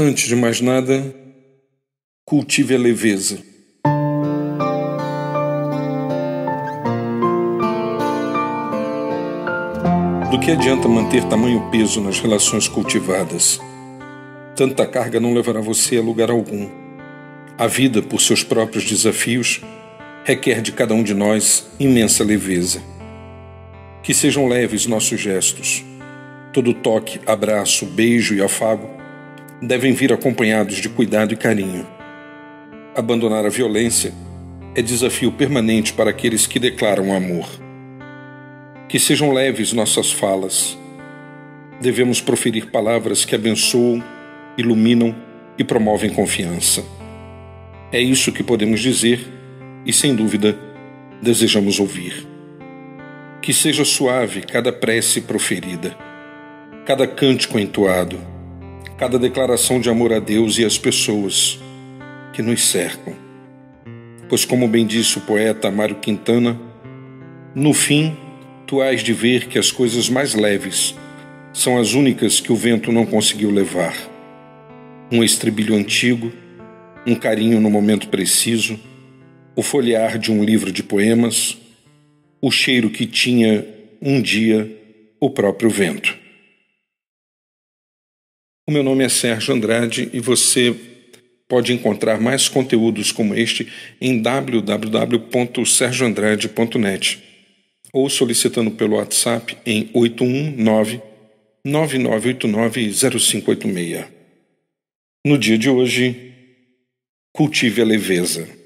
Antes de mais nada, cultive a leveza. Do que adianta manter tamanho peso nas relações cultivadas? Tanta carga não levará você a lugar algum. A vida, por seus próprios desafios, requer de cada um de nós imensa leveza. Que sejam leves nossos gestos. Todo toque, abraço, beijo e afago devem vir acompanhados de cuidado e carinho. Abandonar a violência é desafio permanente para aqueles que declaram amor. Que sejam leves nossas falas. Devemos proferir palavras que abençoam, iluminam e promovem confiança. É isso que podemos dizer e, sem dúvida, desejamos ouvir. Que seja suave cada prece proferida, cada cântico entoado cada declaração de amor a Deus e às pessoas que nos cercam. Pois, como bem disse o poeta Mário Quintana, no fim, tu hás de ver que as coisas mais leves são as únicas que o vento não conseguiu levar. Um estribilho antigo, um carinho no momento preciso, o folhear de um livro de poemas, o cheiro que tinha um dia o próprio vento. O meu nome é Sérgio Andrade e você pode encontrar mais conteúdos como este em www.sergioandrade.net ou solicitando pelo WhatsApp em 819 9989 0586. No dia de hoje, cultive a leveza.